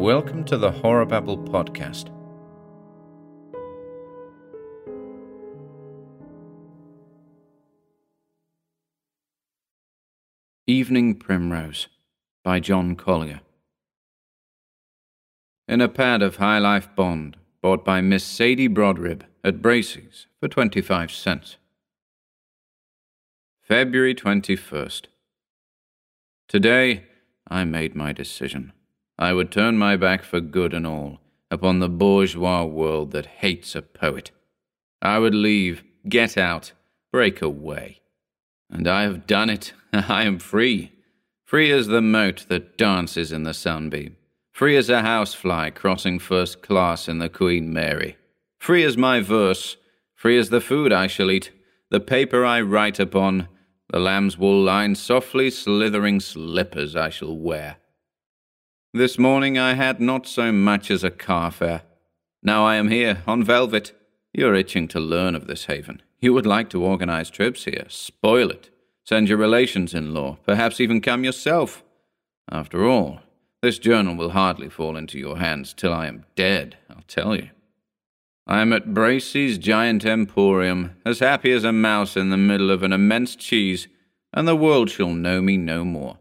Welcome to the Horror Babble podcast. Evening Primrose by John Collier. In a pad of High Life Bond, bought by Miss Sadie Brodribb at Bracey's for 25 cents. February 21st. Today I made my decision. I would turn my back for good and all upon the bourgeois world that hates a poet. I would leave, get out, break away. And I have done it. I am free. Free as the mote that dances in the sunbeam. Free as a housefly crossing first class in the Queen Mary. Free as my verse. Free as the food I shall eat. The paper I write upon. The lamb's wool lined, softly slithering slippers I shall wear. This morning I had not so much as a car fare. Now I am here, on velvet. You're itching to learn of this haven. You would like to organize trips here, spoil it, send your relations in law, perhaps even come yourself. After all, this journal will hardly fall into your hands till I am dead, I'll tell you. I am at Bracey's giant emporium, as happy as a mouse in the middle of an immense cheese, and the world shall know me no more.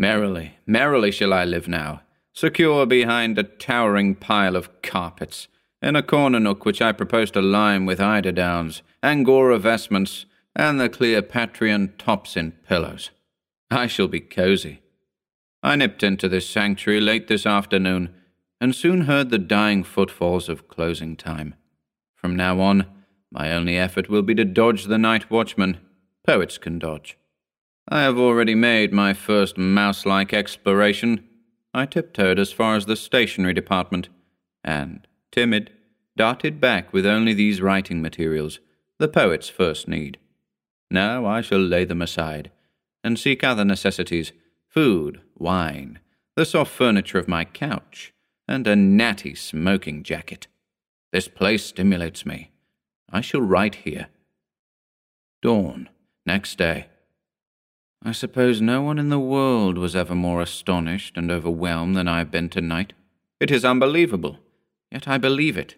Merrily, merrily shall I live now, secure behind a towering pile of carpets, in a corner nook which I propose to lime with eiderdowns, angora vestments, and the Cleopatrian tops in pillows. I shall be cosy. I nipped into this sanctuary late this afternoon, and soon heard the dying footfalls of closing time. From now on, my only effort will be to dodge the night watchman. Poets can dodge. I have already made my first mouse like exploration. I tiptoed as far as the stationery department, and, timid, darted back with only these writing materials, the poet's first need. Now I shall lay them aside, and seek other necessities food, wine, the soft furniture of my couch, and a natty smoking jacket. This place stimulates me. I shall write here. Dawn, next day. I suppose no one in the world was ever more astonished and overwhelmed than I have been tonight. It is unbelievable, yet I believe it.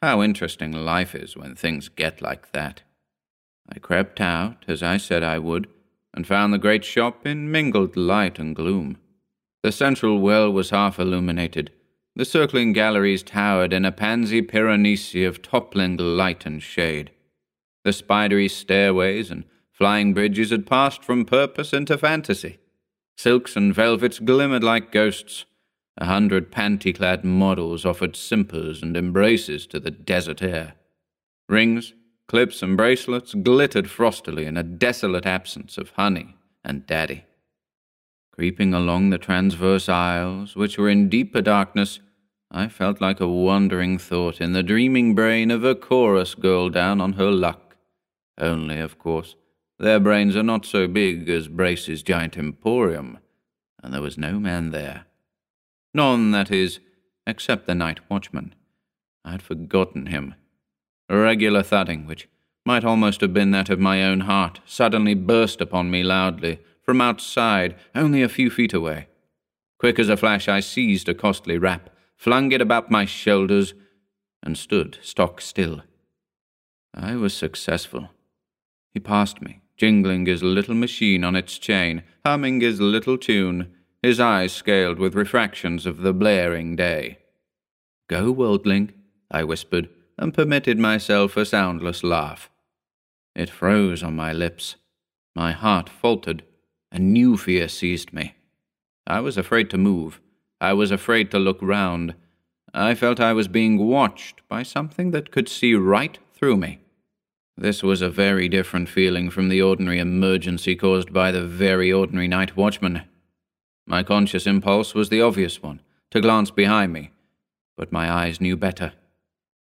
How interesting life is when things get like that. I crept out, as I said I would, and found the great shop in mingled light and gloom. The central well was half illuminated. The circling galleries towered in a pansy piranesi of toppling light and shade. The spidery stairways and Flying bridges had passed from purpose into fantasy. Silks and velvets glimmered like ghosts. A hundred panty clad models offered simpers and embraces to the desert air. Rings, clips, and bracelets glittered frostily in a desolate absence of honey and daddy. Creeping along the transverse aisles, which were in deeper darkness, I felt like a wandering thought in the dreaming brain of a chorus girl down on her luck. Only, of course, their brains are not so big as Bracey's giant emporium, and there was no man there. None, that is, except the night watchman. I had forgotten him. A regular thudding, which might almost have been that of my own heart, suddenly burst upon me loudly, from outside, only a few feet away. Quick as a flash, I seized a costly wrap, flung it about my shoulders, and stood stock still. I was successful. He passed me, jingling his little machine on its chain, humming his little tune, his eyes scaled with refractions of the blaring day. Go, worldling, I whispered, and permitted myself a soundless laugh. It froze on my lips. My heart faltered. A new fear seized me. I was afraid to move. I was afraid to look round. I felt I was being watched by something that could see right through me. This was a very different feeling from the ordinary emergency caused by the very ordinary night watchman. My conscious impulse was the obvious one to glance behind me, but my eyes knew better.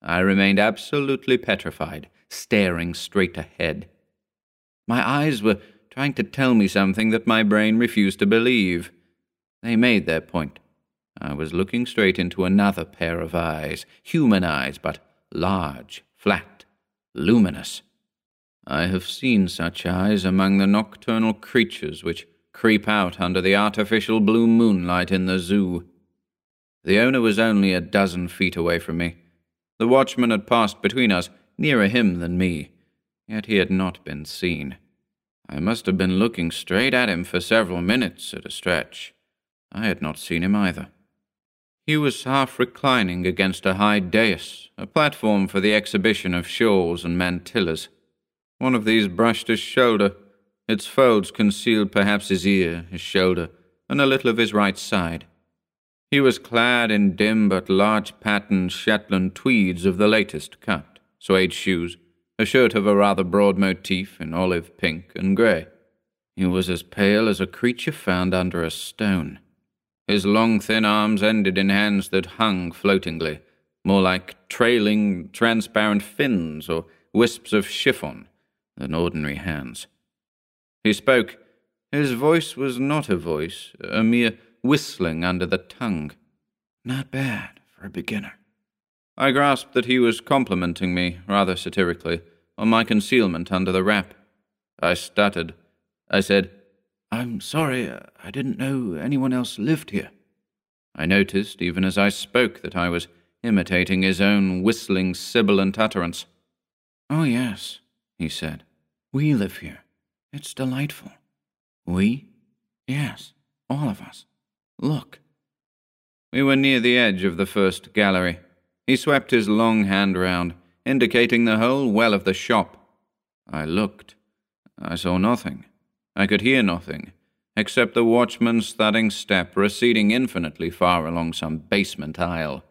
I remained absolutely petrified, staring straight ahead. My eyes were trying to tell me something that my brain refused to believe. They made their point. I was looking straight into another pair of eyes, human eyes, but large, flat, luminous. I have seen such eyes among the nocturnal creatures which creep out under the artificial blue moonlight in the zoo. The owner was only a dozen feet away from me. The watchman had passed between us, nearer him than me, yet he had not been seen. I must have been looking straight at him for several minutes at a stretch. I had not seen him either. He was half reclining against a high dais, a platform for the exhibition of shawls and mantillas. One of these brushed his shoulder. Its folds concealed perhaps his ear, his shoulder, and a little of his right side. He was clad in dim but large patterned Shetland tweeds of the latest cut, suede shoes, a shirt of a rather broad motif in olive pink and grey. He was as pale as a creature found under a stone. His long, thin arms ended in hands that hung floatingly, more like trailing, transparent fins or wisps of chiffon than ordinary hands. He spoke. His voice was not a voice, a mere whistling under the tongue. Not bad for a beginner. I grasped that he was complimenting me, rather satirically, on my concealment under the wrap. I stuttered. I said, I'm sorry, uh, I didn't know anyone else lived here. I noticed, even as I spoke, that I was imitating his own whistling, sibilant utterance. Oh, yes, he said. We live here. It's delightful. We? Yes, all of us. Look. We were near the edge of the first gallery. He swept his long hand round, indicating the whole well of the shop. I looked. I saw nothing. I could hear nothing, except the watchman's thudding step receding infinitely far along some basement aisle.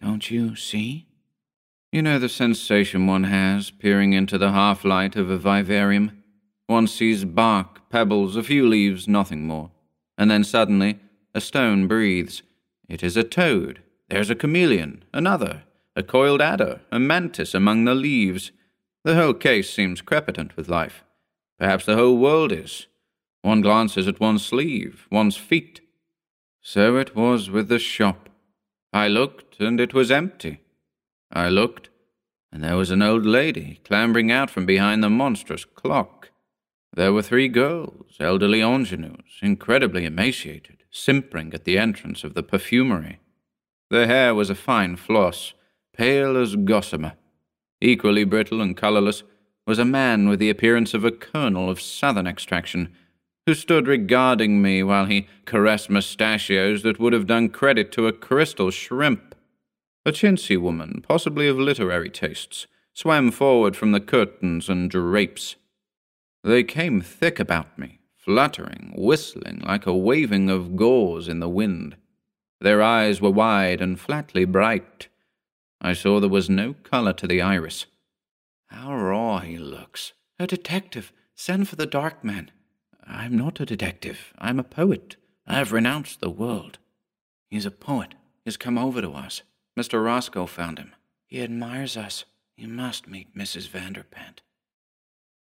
Don't you see? You know the sensation one has peering into the half light of a vivarium? One sees bark, pebbles, a few leaves, nothing more. And then suddenly, a stone breathes. It is a toad. There's a chameleon, another, a coiled adder, a mantis among the leaves. The whole case seems crepitant with life. Perhaps the whole world is. One glances at one's sleeve, one's feet. So it was with the shop. I looked, and it was empty. I looked, and there was an old lady clambering out from behind the monstrous clock. There were three girls, elderly ingenues, incredibly emaciated, simpering at the entrance of the perfumery. Their hair was a fine floss, pale as gossamer. Equally brittle and colourless, was a man with the appearance of a colonel of southern extraction, who stood regarding me while he caressed mustachios that would have done credit to a crystal shrimp. A chintzy woman, possibly of literary tastes, swam forward from the curtains and drapes. They came thick about me, fluttering, whistling like a waving of gauze in the wind. Their eyes were wide and flatly bright. I saw there was no colour to the iris. How raw he looks. A detective. Send for the dark man. I'm not a detective. I'm a poet. I've renounced the world. He's a poet. He's come over to us. Mr. Roscoe found him. He admires us. You must meet Mrs. Vanderpant.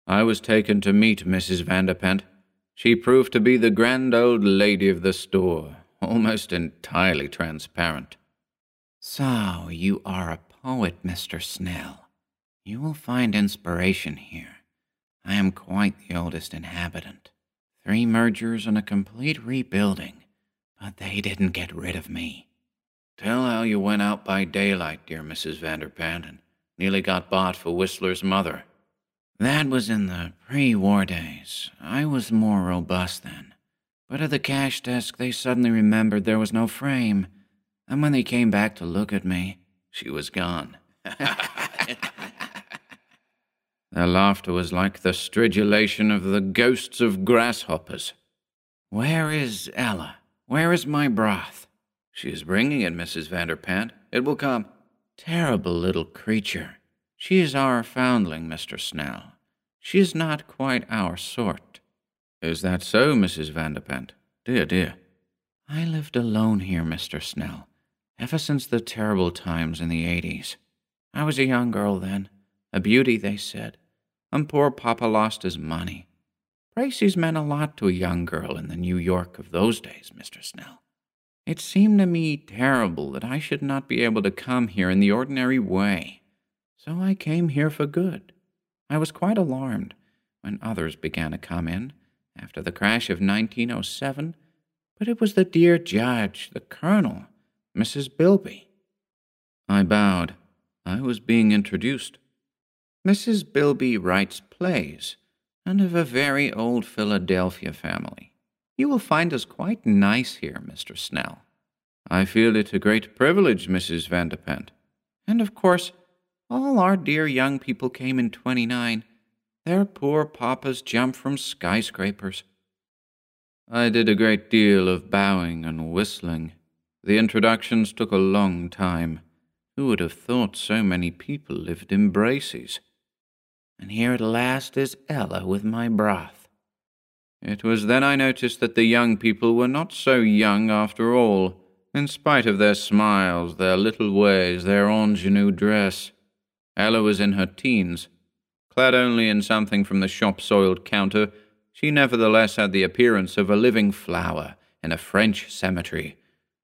I was taken to meet Mrs. Vanderpant. She proved to be the grand old lady of the store, almost entirely transparent. So, you are a poet, Mr. Snell. You will find inspiration here. I am quite the oldest inhabitant. Three mergers and a complete rebuilding, but they didn't get rid of me. Tell how you went out by daylight, dear Mrs. Vanderpant, and nearly got bought for Whistler's mother. That was in the pre war days. I was more robust then. But at the cash desk, they suddenly remembered there was no frame. And when they came back to look at me, she was gone. Their laughter was like the stridulation of the ghosts of grasshoppers. Where is Ella? Where is my broth? She is bringing it, Mrs. Vanderpant. It will come. Terrible little creature. She is our foundling, Mr. Snell. She is not quite our sort. Is that so, Mrs. Vanderpant? Dear, dear. I lived alone here, Mr. Snell, ever since the terrible times in the eighties. I was a young girl then, a beauty, they said and poor Papa lost his money. Prices meant a lot to a young girl in the New York of those days, Mr. Snell. It seemed to me terrible that I should not be able to come here in the ordinary way. So I came here for good. I was quite alarmed when others began to come in after the crash of 1907, but it was the dear judge, the colonel, Mrs. Bilby. I bowed. I was being introduced. Mrs. Bilby writes plays, and of a very old Philadelphia family. You will find us quite nice here, Mr. Snell. I feel it a great privilege, Mrs. Vanderpant. And of course, all our dear young people came in 29. Their poor papas jumped from skyscrapers. I did a great deal of bowing and whistling. The introductions took a long time. Who would have thought so many people lived in Bracey's? And here at last is Ella with my broth. It was then I noticed that the young people were not so young after all, in spite of their smiles, their little ways, their ingenue dress. Ella was in her teens. Clad only in something from the shop soiled counter, she nevertheless had the appearance of a living flower in a French cemetery,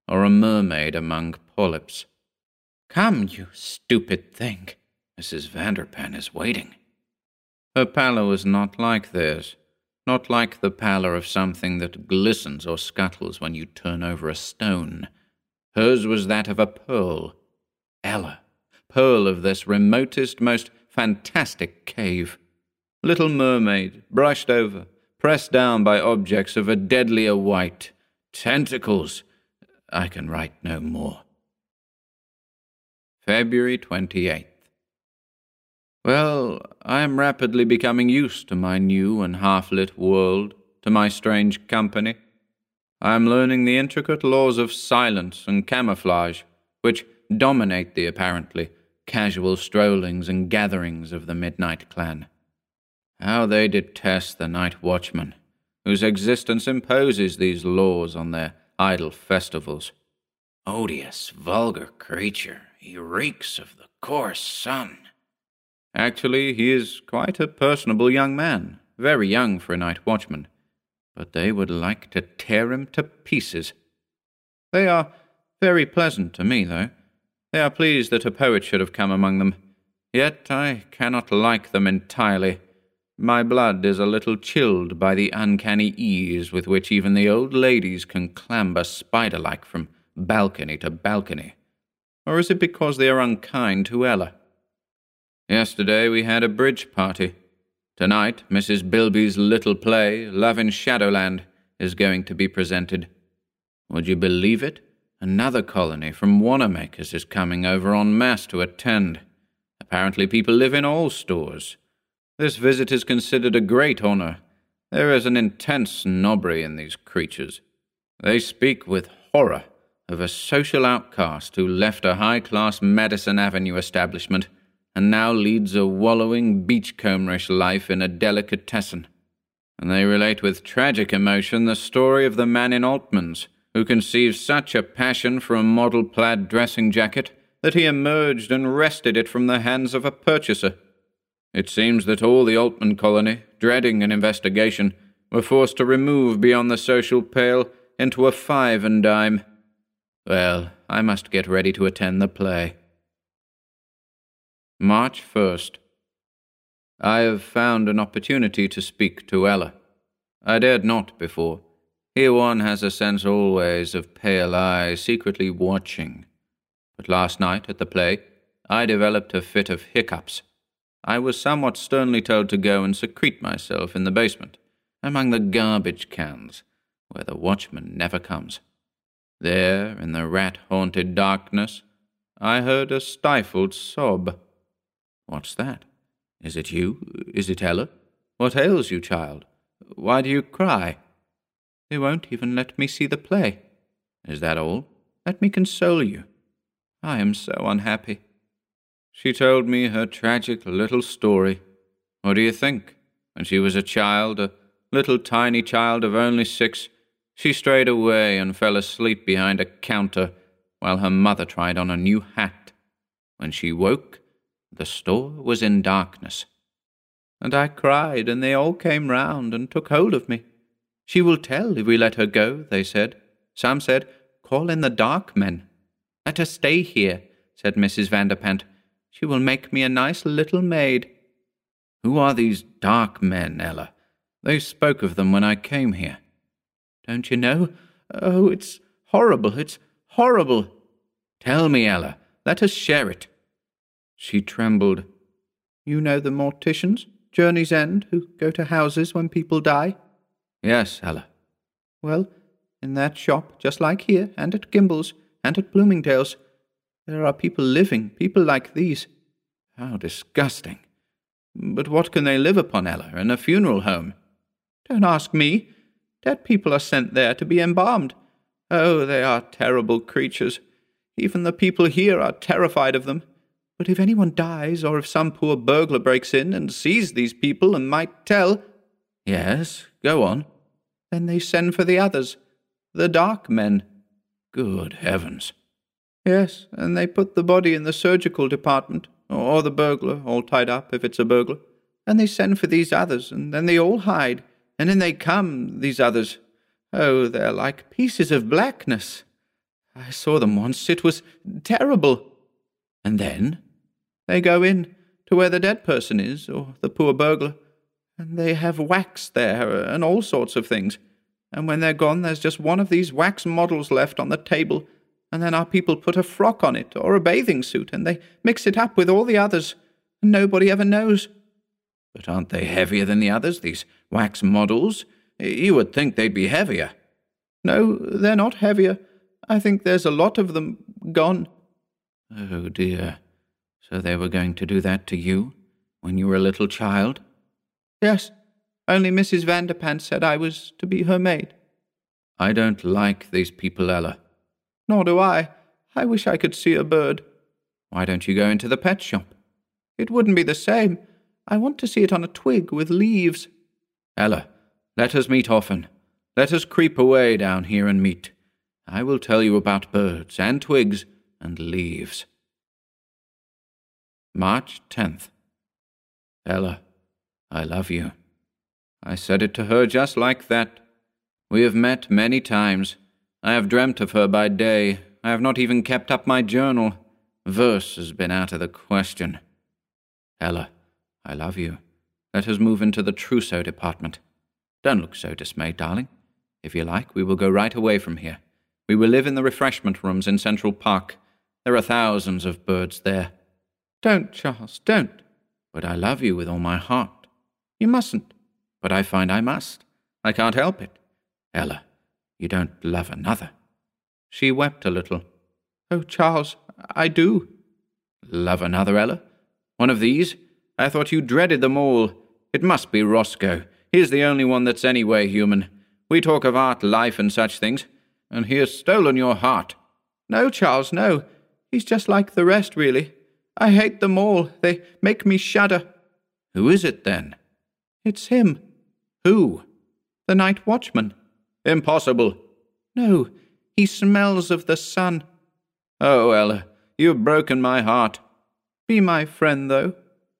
or a mermaid among polyps. Come, you stupid thing. Mrs. Vanderpant is waiting. Her pallor was not like theirs, not like the pallor of something that glistens or scuttles when you turn over a stone. Hers was that of a pearl. Ella, pearl of this remotest, most fantastic cave. Little mermaid, brushed over, pressed down by objects of a deadlier white. Tentacles! I can write no more. February 28th. Well, I am rapidly becoming used to my new and half lit world, to my strange company. I am learning the intricate laws of silence and camouflage, which dominate the apparently casual strollings and gatherings of the Midnight Clan. How they detest the night watchman, whose existence imposes these laws on their idle festivals. Odious, vulgar creature, he reeks of the coarse sun. Actually, he is quite a personable young man, very young for a night watchman, but they would like to tear him to pieces. They are very pleasant to me, though. They are pleased that a poet should have come among them. Yet I cannot like them entirely. My blood is a little chilled by the uncanny ease with which even the old ladies can clamber spider like from balcony to balcony. Or is it because they are unkind to Ella? Yesterday we had a bridge party. Tonight, Mrs. Bilby's little play, Love in Shadowland, is going to be presented. Would you believe it? Another colony from Wanamaker's is coming over en masse to attend. Apparently, people live in all stores. This visit is considered a great honor. There is an intense snobbery in these creatures. They speak with horror of a social outcast who left a high class Madison Avenue establishment and now leads a wallowing beachcomberish life in a delicatessen. And they relate with tragic emotion the story of the man in Altman's who conceived such a passion for a model plaid dressing jacket that he emerged and wrested it from the hands of a purchaser. It seems that all the Altman colony, dreading an investigation, were forced to remove beyond the social pale into a five and dime. Well, I must get ready to attend the play. March 1st. I have found an opportunity to speak to Ella. I dared not before. Here one has a sense always of pale eyes secretly watching. But last night at the play, I developed a fit of hiccups. I was somewhat sternly told to go and secrete myself in the basement, among the garbage cans, where the watchman never comes. There, in the rat haunted darkness, I heard a stifled sob. What's that? Is it you? Is it Ella? What ails you, child? Why do you cry? They won't even let me see the play. Is that all? Let me console you. I am so unhappy. She told me her tragic little story. What do you think? When she was a child, a little tiny child of only six, she strayed away and fell asleep behind a counter while her mother tried on a new hat. When she woke, the store was in darkness. And I cried, and they all came round and took hold of me. She will tell if we let her go, they said. Some said, Call in the dark men. Let her stay here, said Mrs. Vanderpant. She will make me a nice little maid. Who are these dark men, Ella? They spoke of them when I came here. Don't you know? Oh, it's horrible, it's horrible. Tell me, Ella. Let us share it. She trembled. You know the morticians, Journey's End, who go to houses when people die? Yes, Ella. Well, in that shop, just like here, and at Gimbel's, and at Bloomingdale's, there are people living, people like these. How disgusting. But what can they live upon, Ella, in a funeral home? Don't ask me. Dead people are sent there to be embalmed. Oh, they are terrible creatures. Even the people here are terrified of them. But if anyone dies, or if some poor burglar breaks in and sees these people and might tell. Yes, go on. Then they send for the others, the dark men. Good heavens. Yes, and they put the body in the surgical department, or the burglar, all tied up if it's a burglar. And they send for these others, and then they all hide, and then they come, these others. Oh, they're like pieces of blackness. I saw them once. It was terrible. And then? They go in to where the dead person is, or the poor burglar, and they have wax there, and all sorts of things. And when they're gone, there's just one of these wax models left on the table, and then our people put a frock on it, or a bathing suit, and they mix it up with all the others, and nobody ever knows. But aren't they heavier than the others, these wax models? You would think they'd be heavier. No, they're not heavier. I think there's a lot of them gone. Oh, dear. So they were going to do that to you when you were a little child? Yes, only Mrs. Vanderpant said I was to be her maid. I don't like these people, Ella. Nor do I. I wish I could see a bird. Why don't you go into the pet shop? It wouldn't be the same. I want to see it on a twig with leaves. Ella, let us meet often. Let us creep away down here and meet. I will tell you about birds and twigs and leaves. March 10th. Ella, I love you. I said it to her just like that. We have met many times. I have dreamt of her by day. I have not even kept up my journal. Verse has been out of the question. Ella, I love you. Let us move into the trousseau department. Don't look so dismayed, darling. If you like, we will go right away from here. We will live in the refreshment rooms in Central Park. There are thousands of birds there. Don't, Charles, don't. But I love you with all my heart. You mustn't. But I find I must. I can't help it. Ella, you don't love another. She wept a little. Oh, Charles, I do. Love another, Ella? One of these? I thought you dreaded them all. It must be Roscoe. He's the only one that's anyway human. We talk of art, life, and such things, and he has stolen your heart. No, Charles, no. He's just like the rest, really. I hate them all. They make me shudder. Who is it, then? It's him. Who? The night watchman. Impossible. No, he smells of the sun. Oh, Ella, you've broken my heart. Be my friend, though.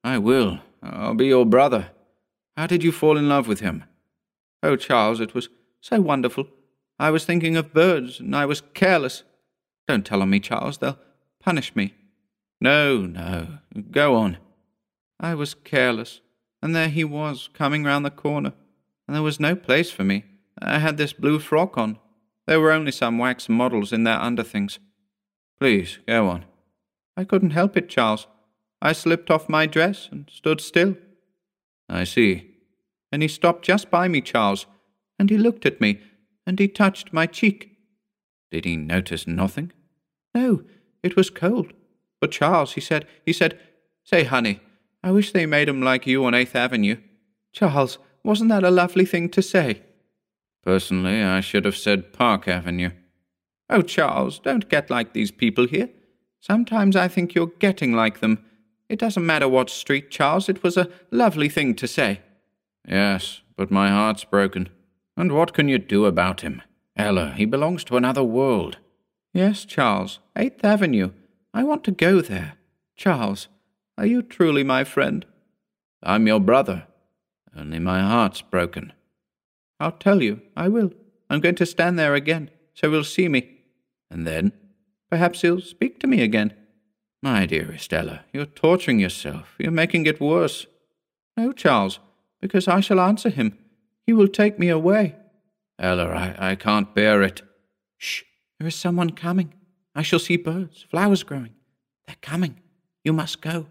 I will. I'll be your brother. How did you fall in love with him? Oh, Charles, it was so wonderful. I was thinking of birds, and I was careless. Don't tell on me, Charles. They'll punish me. No, no. Go on. I was careless, and there he was, coming round the corner, and there was no place for me. I had this blue frock on. There were only some wax models in their underthings. Please, go on. I couldn't help it, Charles. I slipped off my dress and stood still. I see. And he stopped just by me, Charles, and he looked at me, and he touched my cheek. Did he notice nothing? No, it was cold. But Charles, he said, he said, Say, honey, I wish they made 'em like you on Eighth Avenue. Charles, wasn't that a lovely thing to say? Personally, I should have said Park Avenue. Oh, Charles, don't get like these people here. Sometimes I think you're getting like them. It doesn't matter what street, Charles. It was a lovely thing to say. Yes, but my heart's broken. And what can you do about him? Ella, he belongs to another world. Yes, Charles. Eighth Avenue. I want to go there. Charles, are you truly my friend? I'm your brother. Only my heart's broken. I'll tell you. I will. I'm going to stand there again, so he'll see me. And then? Perhaps he'll speak to me again. My dearest Ella, you're torturing yourself. You're making it worse. No, Charles, because I shall answer him. He will take me away. Ella, I, I can't bear it. Shh, there is someone coming. I shall see birds, flowers growing. They're coming. You must go.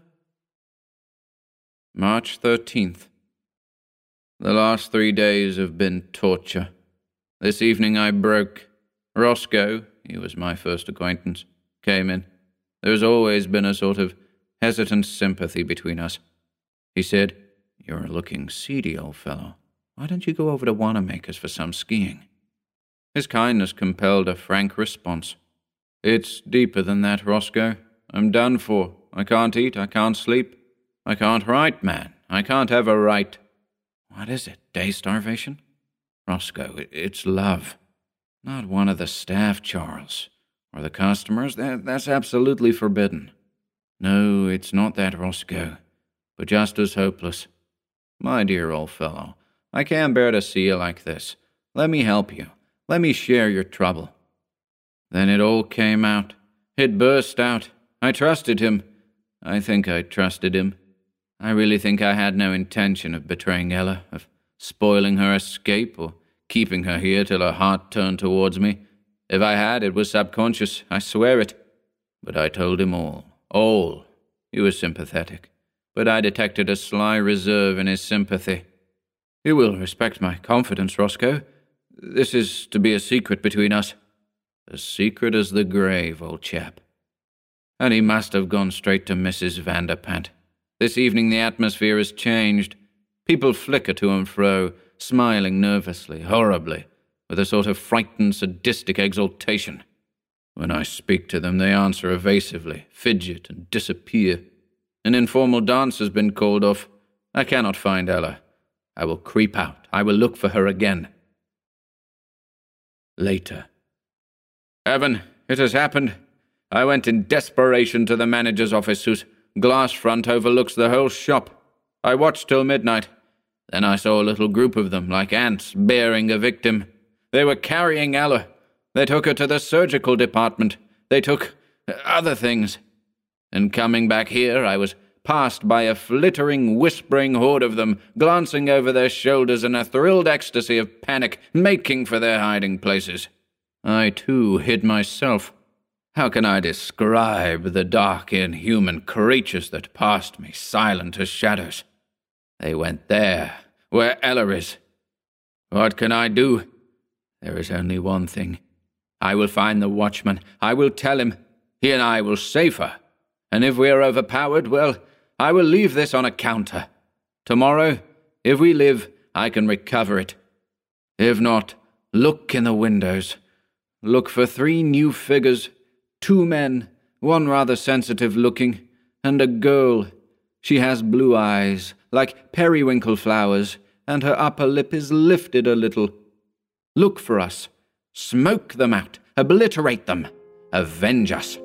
March 13th. The last three days have been torture. This evening I broke. Roscoe, he was my first acquaintance, came in. There's always been a sort of hesitant sympathy between us. He said, You're looking seedy, old fellow. Why don't you go over to Wanamaker's for some skiing? His kindness compelled a frank response. It's deeper than that, Roscoe. I'm done for. I can't eat, I can't sleep. I can't write, man. I can't ever write. What is it? Day starvation? Roscoe, it's love. Not one of the staff, Charles. Or the customers. That, that's absolutely forbidden. No, it's not that, Roscoe. But just as hopeless. My dear old fellow, I can't bear to see you like this. Let me help you. Let me share your trouble. Then it all came out. It burst out. I trusted him. I think I trusted him. I really think I had no intention of betraying Ella, of spoiling her escape, or keeping her here till her heart turned towards me. If I had, it was subconscious, I swear it. But I told him all. All. He was sympathetic. But I detected a sly reserve in his sympathy. You will respect my confidence, Roscoe. This is to be a secret between us. As secret as the grave, old chap. And he must have gone straight to Mrs. Vanderpant. This evening the atmosphere has changed. People flicker to and fro, smiling nervously, horribly, with a sort of frightened, sadistic exultation. When I speak to them, they answer evasively, fidget, and disappear. An informal dance has been called off. I cannot find Ella. I will creep out. I will look for her again. Later. Evan, it has happened. I went in desperation to the manager's office, whose glass front overlooks the whole shop. I watched till midnight. Then I saw a little group of them, like ants, bearing a victim. They were carrying Ella. They took her to the surgical department. They took other things. And coming back here, I was passed by a flittering, whispering horde of them, glancing over their shoulders in a thrilled ecstasy of panic, making for their hiding places. I, too, hid myself. How can I describe the dark, inhuman creatures that passed me, silent as shadows? They went there, where Ella is. What can I do? There is only one thing. I will find the watchman. I will tell him. He and I will save her. And if we are overpowered, well, I will leave this on a counter. Tomorrow, if we live, I can recover it. If not, look in the windows. Look for three new figures two men, one rather sensitive looking, and a girl. She has blue eyes, like periwinkle flowers, and her upper lip is lifted a little. Look for us. Smoke them out. Obliterate them. Avenge us.